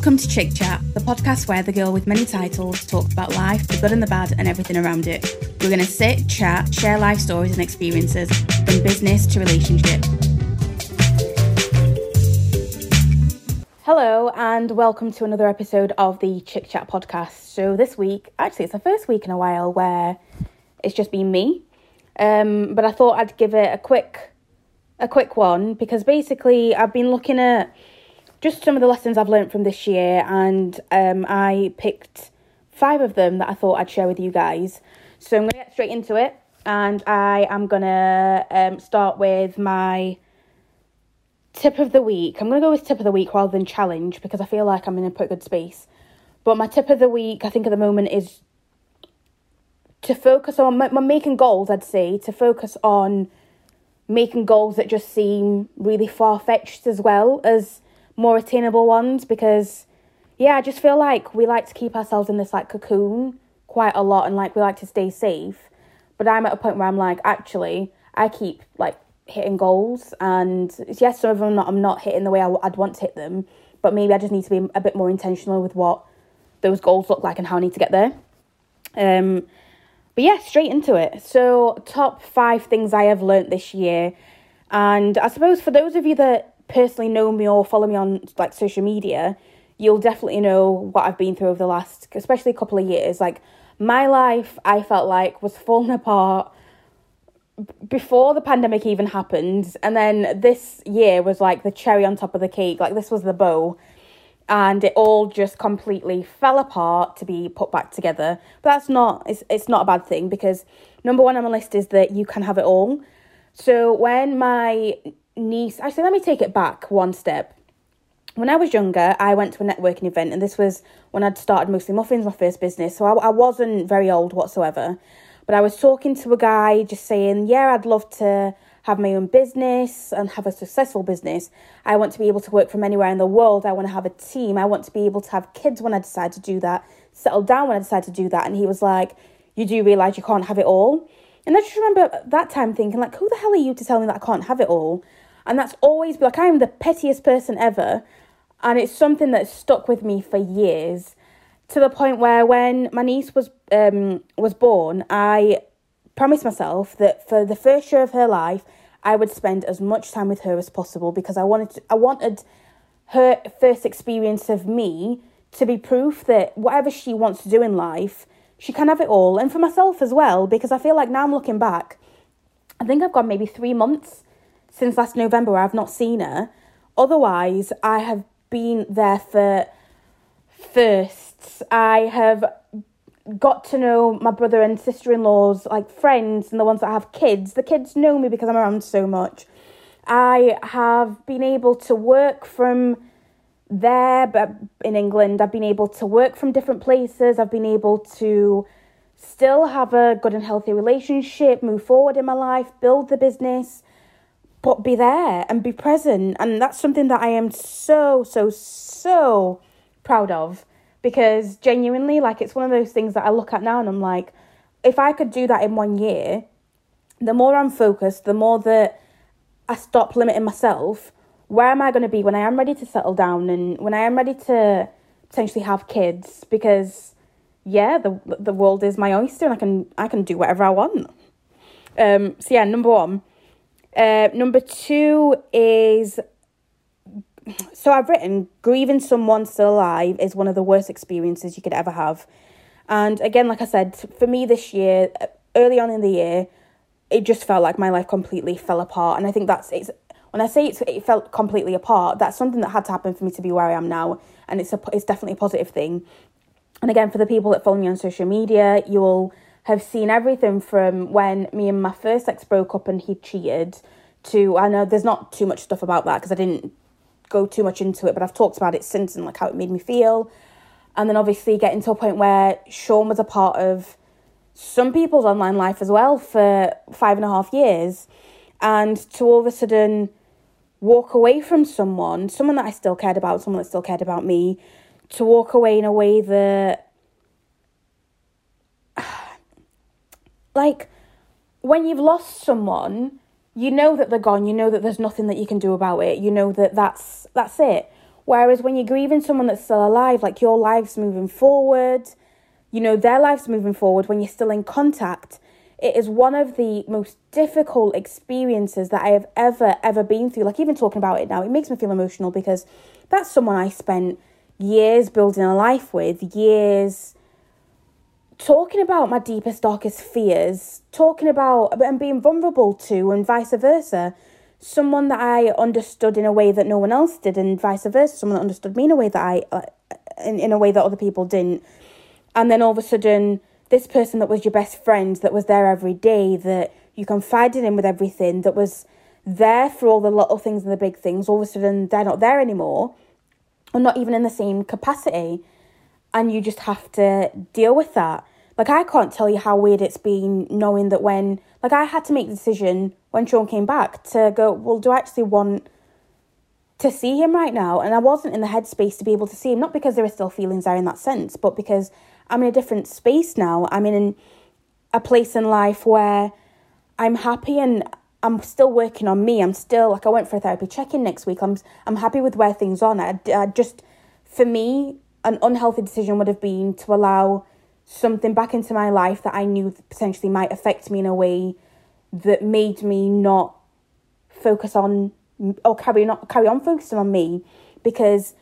Welcome to Chick Chat, the podcast where the girl with many titles talks about life, the good and the bad, and everything around it. We're going to sit, chat, share life stories and experiences from business to relationship. Hello, and welcome to another episode of the Chick Chat podcast. So, this week, actually, it's the first week in a while where it's just been me. Um, but I thought I'd give it a quick, a quick one because basically I've been looking at just some of the lessons I've learned from this year, and um, I picked five of them that I thought I'd share with you guys. So I'm going to get straight into it, and I am going to um, start with my tip of the week. I'm going to go with tip of the week rather than challenge because I feel like I'm in a pretty good space. But my tip of the week, I think at the moment, is to focus on my, my making goals, I'd say, to focus on making goals that just seem really far fetched as well as more attainable ones because yeah, I just feel like we like to keep ourselves in this like cocoon quite a lot and like we like to stay safe. But I'm at a point where I'm like, actually, I keep like hitting goals and yes, some of them not, I'm not hitting the way I, would want to hit them, but maybe I just need to be a bit more intentional with what those goals look like and how I need to get there. Um, but yeah, straight into it. So, top five things I have learnt this year. And I suppose for those of you that personally know me or follow me on like social media, you'll definitely know what I've been through over the last, especially a couple of years. Like my life, I felt like was falling apart before the pandemic even happened, and then this year was like the cherry on top of the cake. Like this was the bow, and it all just completely fell apart to be put back together. But that's not it's it's not a bad thing because number one on my list is that you can have it all. So when my niece. Actually, let me take it back one step. When I was younger, I went to a networking event, and this was when I'd started Mostly Muffins, my first business. So I, I wasn't very old whatsoever. But I was talking to a guy just saying, Yeah, I'd love to have my own business and have a successful business. I want to be able to work from anywhere in the world. I want to have a team. I want to be able to have kids when I decide to do that, settle down when I decide to do that. And he was like, You do realize you can't have it all? And I just remember that time thinking, like, who the hell are you to tell me that I can't have it all? And that's always like I am the pettiest person ever. And it's something that's stuck with me for years. To the point where when my niece was um was born, I promised myself that for the first year of her life, I would spend as much time with her as possible because I wanted to, I wanted her first experience of me to be proof that whatever she wants to do in life, she can have it all. And for myself as well, because I feel like now I'm looking back, I think I've got maybe three months since last November where I've not seen her. Otherwise, I have been there for firsts. I have got to know my brother and sister in laws, like friends, and the ones that have kids. The kids know me because I'm around so much. I have been able to work from there, but in England, I've been able to work from different places. I've been able to still have a good and healthy relationship, move forward in my life, build the business but be there and be present. And that's something that I am so, so, so proud of because genuinely, like, it's one of those things that I look at now and I'm like, if I could do that in one year, the more I'm focused, the more that I stop limiting myself, where am I going to be when I am ready to settle down and when I am ready to potentially have kids? Because, yeah, the the world is my oyster and I can I can do whatever I want. Um, so yeah, number one, uh, number two is so I've written grieving someone still alive is one of the worst experiences you could ever have. And again, like I said, for me this year, early on in the year, it just felt like my life completely fell apart. And I think that's it's when I say it's, it felt completely apart, that's something that had to happen for me to be where I am now. And it's a, it's definitely a positive thing. And again, for the people that follow me on social media, you'll have seen everything from when me and my first ex broke up and he cheated to I know there's not too much stuff about that because I didn't go too much into it, but I've talked about it since and like how it made me feel. And then obviously getting to a point where Sean was a part of some people's online life as well for five and a half years. And to all of a sudden walk away from someone, someone that I still cared about, someone that still cared about me, to walk away in a way that like when you've lost someone, you know that they're gone. You know that there's nothing that you can do about it. You know that that's that's it. Whereas when you're grieving someone that's still alive, like your life's moving forward, you know, their life's moving forward when you're still in contact. It is one of the most difficult experiences that I have ever, ever been through. Like, even talking about it now, it makes me feel emotional because that's someone I spent years building a life with, years talking about my deepest, darkest fears, talking about and being vulnerable to, and vice versa. Someone that I understood in a way that no one else did, and vice versa. Someone that understood me in a way that I, uh, in, in a way that other people didn't. And then all of a sudden, this person that was your best friend, that was there every day, that you confided in with everything, that was there for all the little things and the big things, all of a sudden they're not there anymore, or not even in the same capacity. And you just have to deal with that. Like, I can't tell you how weird it's been knowing that when, like, I had to make the decision when Sean came back to go, well, do I actually want to see him right now? And I wasn't in the headspace to be able to see him, not because there were still feelings there in that sense, but because I'm in a different space now. I'm in a place in life where I'm happy and I'm still working on me. I'm still like I went for a therapy check-in next week. I'm I'm happy with where things are. I, I just for me an unhealthy decision would have been to allow something back into my life that I knew potentially might affect me in a way that made me not focus on or carry not carry on focusing on me because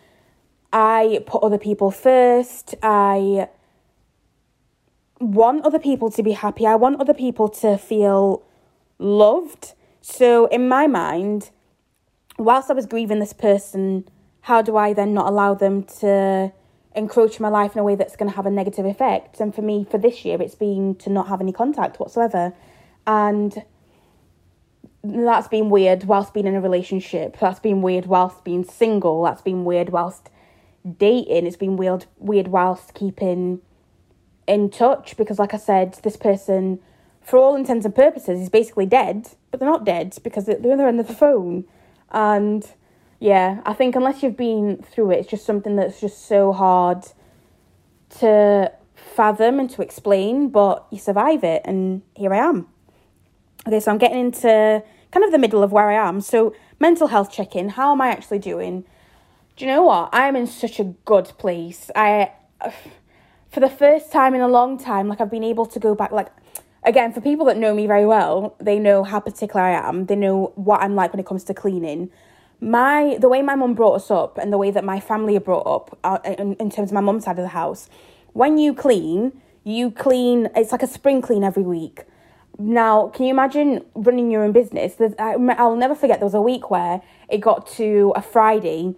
I put other people first. I want other people to be happy. I want other people to feel loved. So, in my mind, whilst I was grieving this person, how do I then not allow them to encroach my life in a way that's going to have a negative effect? And for me, for this year, it's been to not have any contact whatsoever. And that's been weird whilst being in a relationship. That's been weird whilst being single. That's been weird whilst dating. It's been weird, weird whilst keeping in touch because, like I said, this person, for all intents and purposes, is basically dead, but they're not dead because they're on the end of the phone. And yeah, I think unless you've been through it, it's just something that's just so hard to fathom and to explain, but you survive it, and here I am. Okay, so I'm getting into kind of the middle of where I am. So, mental health check in. How am I actually doing? Do you know what? I'm in such a good place. I for the first time in a long time, like I've been able to go back, like, again, for people that know me very well, they know how particular I am. They know what I'm like when it comes to cleaning. My the way my mum brought us up and the way that my family are brought up uh, in, in terms of my mum's side of the house, when you clean, you clean. It's like a spring clean every week. Now, can you imagine running your own business? I'll never forget there was a week where it got to a Friday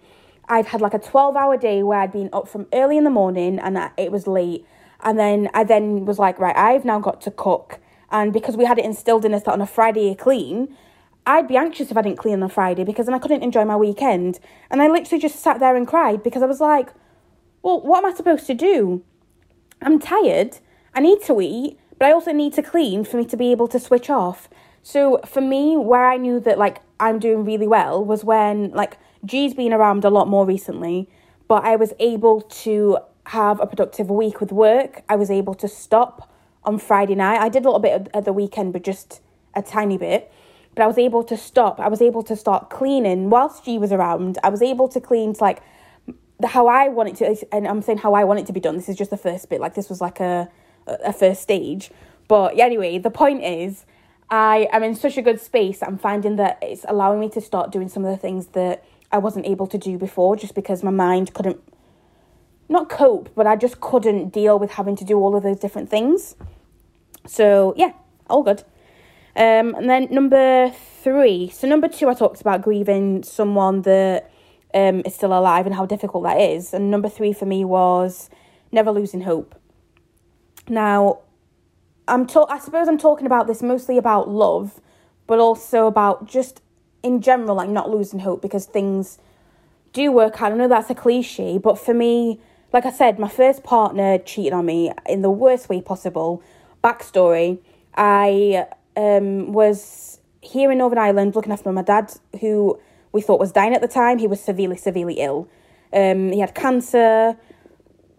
I'd had like a 12 hour day where I'd been up from early in the morning and it was late. And then I then was like, right, I've now got to cook. And because we had it instilled in us that on a Friday you clean, I'd be anxious if I didn't clean on a Friday because then I couldn't enjoy my weekend. And I literally just sat there and cried because I was like, well, what am I supposed to do? I'm tired. I need to eat, but I also need to clean for me to be able to switch off. So for me, where I knew that like I'm doing really well was when like G's been around a lot more recently, but I was able to have a productive week with work. I was able to stop on Friday night. I did a little bit at the weekend, but just a tiny bit. But I was able to stop. I was able to start cleaning whilst G was around. I was able to clean to like how I want it to, and I'm saying how I want it to be done. This is just the first bit. Like this was like a a first stage. But yeah, anyway, the point is, I am in such a good space. I'm finding that it's allowing me to start doing some of the things that I wasn't able to do before just because my mind couldn't not cope, but I just couldn't deal with having to do all of those different things. So yeah, all good. Um, and then number three. So number two, I talked about grieving someone that um, is still alive and how difficult that is. And number three for me was never losing hope. Now, I'm I suppose I'm talking about this mostly about love, but also about just in general, like not losing hope because things do work out. I know that's a cliche, but for me, like I said, my first partner cheated on me in the worst way possible. Backstory I um, was here in Northern Ireland looking after my dad, who we thought was dying at the time. He was severely, severely ill. Um, he had cancer.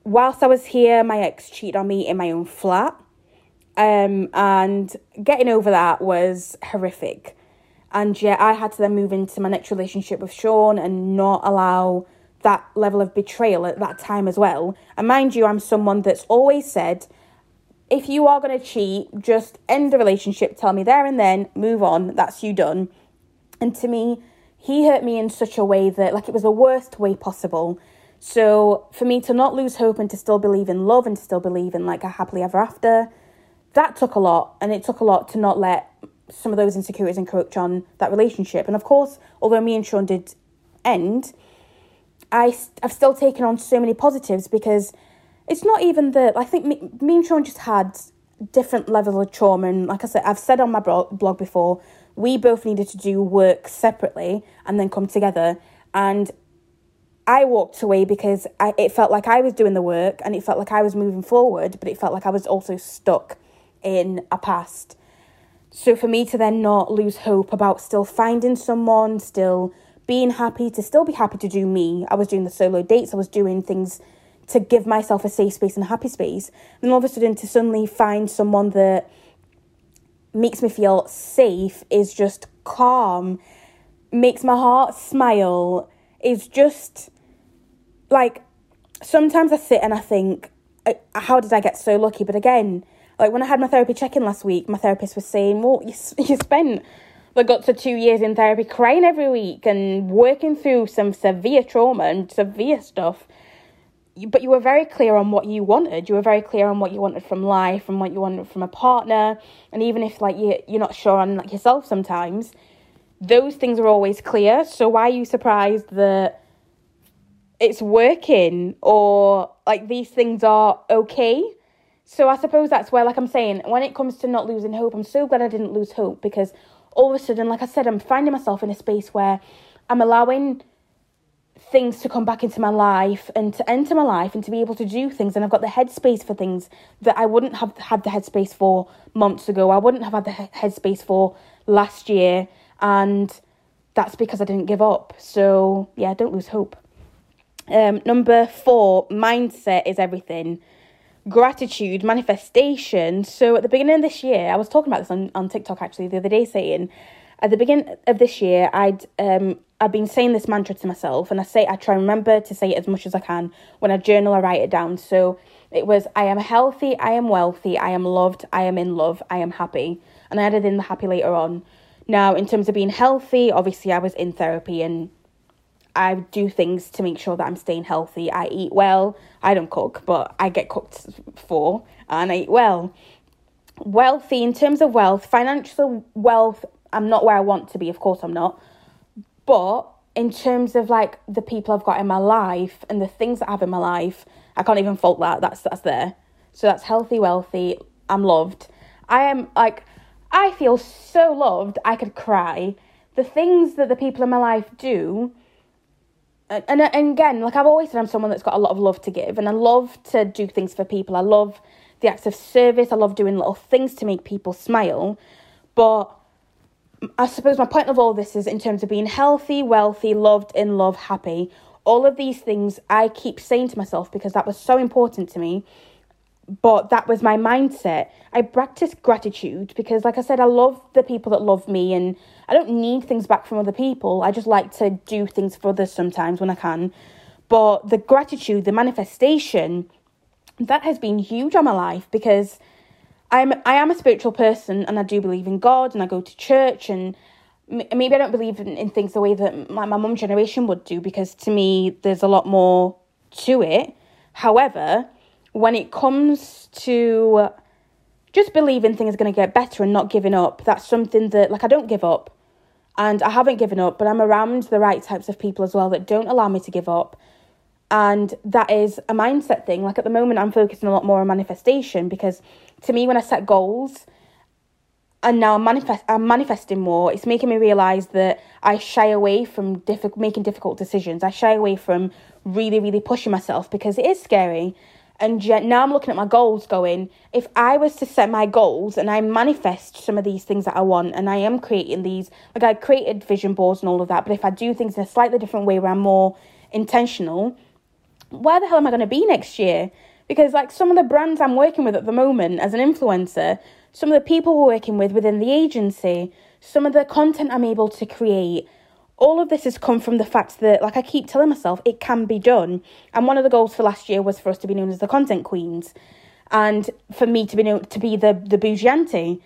Whilst I was here, my ex cheated on me in my own flat. Um, and getting over that was horrific. And yeah, I had to then move into my next relationship with Sean and not allow that level of betrayal at that time as well. And mind you, I'm someone that's always said, if you are going to cheat, just end the relationship, tell me there and then, move on, that's you done. And to me, he hurt me in such a way that, like, it was the worst way possible. So for me to not lose hope and to still believe in love and to still believe in, like, a happily ever after, that took a lot. And it took a lot to not let some of those insecurities encroach on that relationship. And of course, although me and Sean did end, I, I've still taken on so many positives because it's not even that, I think me, me and Sean just had different levels of trauma. And like I said, I've said on my blog before, we both needed to do work separately and then come together. And I walked away because I, it felt like I was doing the work and it felt like I was moving forward, but it felt like I was also stuck in a past. So for me to then not lose hope about still finding someone, still being happy, to still be happy to do me. I was doing the solo dates, I was doing things to give myself a safe space and a happy space. And all of a sudden to suddenly find someone that makes me feel safe is just calm, makes my heart smile, is just like sometimes I sit and I think, how did I get so lucky? But again, like when I had my therapy check in last week, my therapist was saying, well, you, you spent like got to two years in therapy crying every week and working through some severe trauma and severe stuff. But you were very clear on what you wanted. You were very clear on what you wanted from life and what you wanted from a partner. And even if like you, you're not sure on like yourself sometimes those things are always clear. So why are you surprised that it's working or like these things are okay so i suppose that's where like i'm saying when it comes to not losing hope i'm so glad i didn't lose hope because all of a sudden, like I said, I'm finding myself in a space where I'm allowing things to come back into my life and to enter my life and to be able to do things. And I've got the headspace for things that I wouldn't have had the headspace for months ago. I wouldn't have had the headspace for last year. And that's because I didn't give up. So, yeah, don't lose hope. Um, number four, mindset is everything gratitude manifestation. So at the beginning of this year, I was talking about this on, on TikTok actually the other day, saying at the beginning of this year, I'd um I've been saying this mantra to myself, and I say I try and remember to say it as much as I can. When I journal, I write it down. So it was I am healthy, I am wealthy, I am loved, I am in love, I am happy, and I added in the happy later on. Now, in terms of being healthy, obviously I was in therapy and I do things to make sure that I'm staying healthy. I eat well. I don't cook, but I get cooked for and I eat well. Wealthy, in terms of wealth, financial wealth, I'm not where I want to be. Of course, I'm not. But in terms of like the people I've got in my life and the things that I have in my life, I can't even fault that. That's that's there. So that's healthy, wealthy. I'm loved. I am like I feel so loved. I could cry. The things that the people in my life do and, and again, like I've always said, I'm someone that's got a lot of love to give, and I love to do things for people. I love the acts of service. I love doing little things to make people smile. But I suppose my point of all this is in terms of being healthy, wealthy, loved, in love, happy. All of these things I keep saying to myself because that was so important to me but that was my mindset. I practice gratitude because, like I said, I love the people that love me and I don't need things back from other people. I just like to do things for others sometimes when I can. But the gratitude, the manifestation, that has been huge on my life because I'm I am a spiritual person and I do believe in God and I go to church and maybe I don't believe in, in things the way that my, my mum generation would do because to me there's a lot more to it. However, when it comes to just believing things are going to get better and not giving up, that's something that, like, I don't give up. And I haven't given up, but I'm around the right types of people as well that don't allow me to give up. And that is a mindset thing. Like at the moment, I'm focusing a lot more on manifestation because to me, when I set goals, and now I'm, manifest- I'm manifesting more, it's making me realize that I shy away from diff- making difficult decisions. I shy away from really, really pushing myself because it is scary. And now I'm looking at my goals going, if I was to set my goals and I manifest some of these things that I want, and I am creating these, like I created vision boards and all of that, but if I do things in a slightly different way where I'm more intentional, where the hell am I going to be next year? Because, like, some of the brands I'm working with at the moment as an influencer, some of the people we're working with within the agency, some of the content I'm able to create, all of this has come from the fact that, like I keep telling myself, it can be done. And one of the goals for last year was for us to be known as the content queens, and for me to be known to be the the bougie auntie.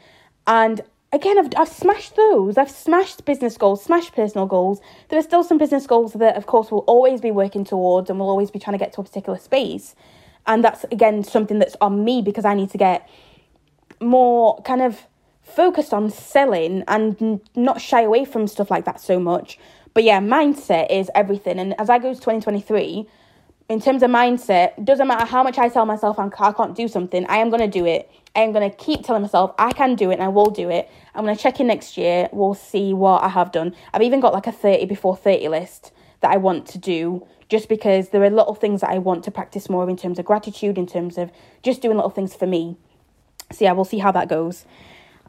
And again, I've I've smashed those. I've smashed business goals, smashed personal goals. There are still some business goals that, of course, we'll always be working towards, and we'll always be trying to get to a particular space. And that's again something that's on me because I need to get more kind of focused on selling and not shy away from stuff like that so much. But yeah, mindset is everything. And as I go to 2023, in terms of mindset, doesn't matter how much I tell myself I can't do something, I am going to do it. I am going to keep telling myself I can do it and I will do it. I'm going to check in next year. We'll see what I have done. I've even got like a 30 before 30 list that I want to do just because there are little things that I want to practice more in terms of gratitude, in terms of just doing little things for me. So yeah, we'll see how that goes.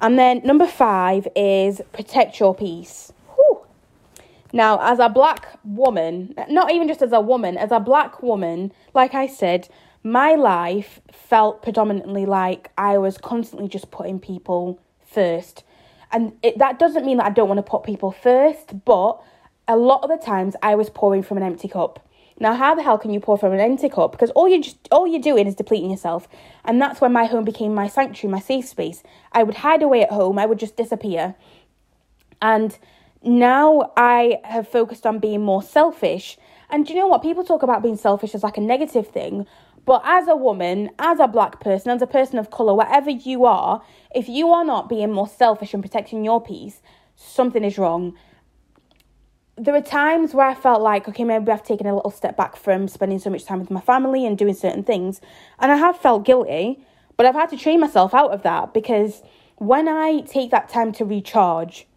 And then number five is protect your peace. Whew. Now, as a black woman, not even just as a woman, as a black woman, like I said, my life felt predominantly like I was constantly just putting people first. And it, that doesn't mean that I don't want to put people first, but a lot of the times I was pouring from an empty cup. Now, how the hell can you pour from an empty cup? Because all you just all you're doing is depleting yourself, and that's when my home became my sanctuary, my safe space. I would hide away at home. I would just disappear, and now I have focused on being more selfish. And do you know what? People talk about being selfish as like a negative thing, but as a woman, as a black person, as a person of color, whatever you are, if you are not being more selfish and protecting your peace, something is wrong there are times where I felt like, okay, maybe I've taken a little step back from spending so much time with my family and doing certain things. And I have felt guilty, but I've had to train myself out of that because when I take that time to recharge,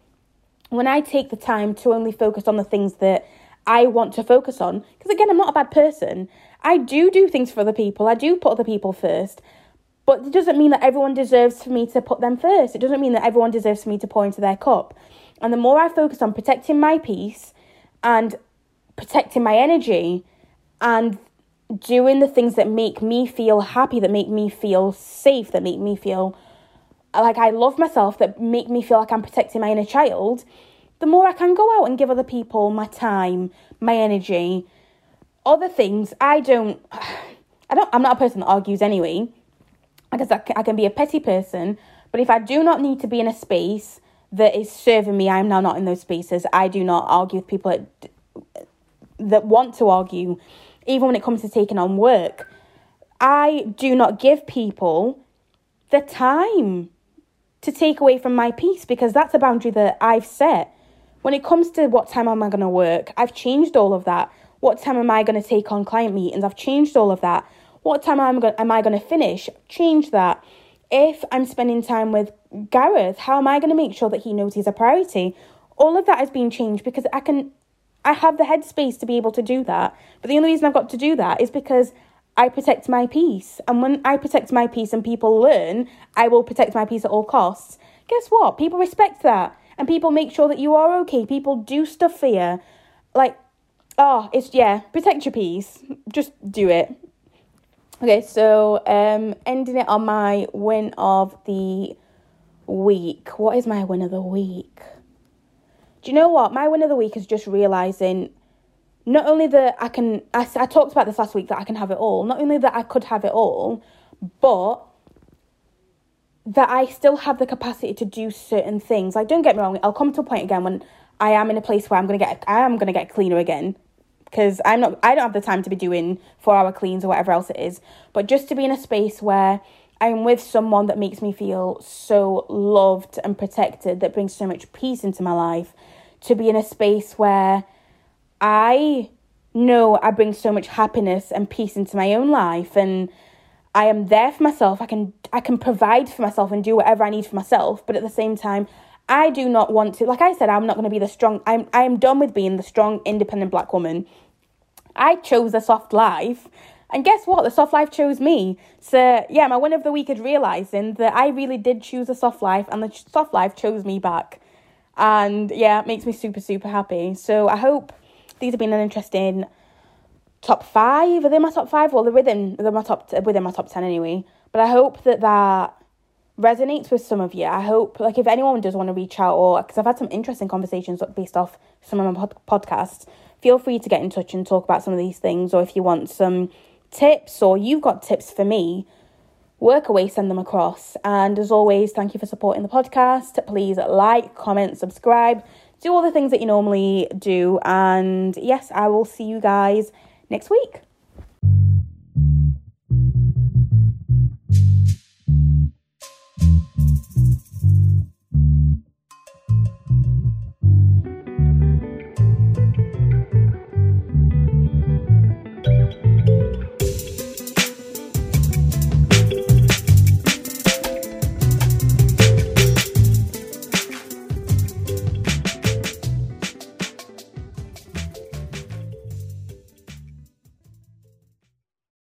when I take the time to only focus on the things that I want to focus on, because again, I'm not a bad person. I do do things for other people, I do put other people first. But it doesn't mean that everyone deserves for me to put them first. It doesn't mean that everyone deserves for me to pour into their cup. And the more I focus on protecting my peace and protecting my energy and doing the things that make me feel happy, that make me feel safe, that make me feel like I love myself, that make me feel like I'm protecting my inner child, the more I can go out and give other people my time, my energy, other things. I don't, I don't, I'm not a person that argues anyway. I can, I can be a petty person, but if I do not need to be in a space that is serving me. I'm now not in those spaces. I do not argue with people that, that want to argue, even when it comes to taking on work. I do not give people the time to take away from my peace because that's a boundary that I've set. When it comes to what time am I going to work, I've changed all of that. What time am I going to take on client meetings? I've changed all of that. What time am I going, am I going to finish? Change that. If I'm spending time with Gareth, how am I going to make sure that he knows he's a priority? All of that has been changed because I can, I have the headspace to be able to do that. But the only reason I've got to do that is because I protect my peace. And when I protect my peace and people learn, I will protect my peace at all costs. Guess what? People respect that. And people make sure that you are okay. People do stuff for you. Like, oh, it's, yeah, protect your peace. Just do it. Okay, so um, ending it on my win of the week. What is my win of the week? Do you know what? My win of the week is just realizing not only that I can, I, I talked about this last week that I can have it all, not only that I could have it all, but that I still have the capacity to do certain things. Like, don't get me wrong, I'll come to a point again when I am in a place where I'm gonna get, I am gonna get cleaner again because I'm not, I don't have the time to be doing four hour cleans or whatever else it is. But just to be in a space where I'm with someone that makes me feel so loved and protected, that brings so much peace into my life, to be in a space where I know I bring so much happiness and peace into my own life and I am there for myself. I can I can provide for myself and do whatever I need for myself, but at the same time, I do not want to like I said I'm not going to be the strong I'm I am done with being the strong independent black woman. I chose a soft life and guess what? The soft life chose me. So, yeah, my win of the week is realizing that I really did choose a soft life and the soft life chose me back. And yeah, it makes me super, super happy. So, I hope these have been an interesting top five. Are they my top five? Well, they're within, they're my top, within my top 10 anyway. But I hope that that resonates with some of you. I hope, like, if anyone does want to reach out, or because I've had some interesting conversations based off some of my pod- podcasts, feel free to get in touch and talk about some of these things. Or if you want some tips, or you've got tips for me, work away, send them across. And as always, thank you for supporting the podcast. Please like, comment, subscribe, do all the things that you normally do. And yes, I will see you guys next week.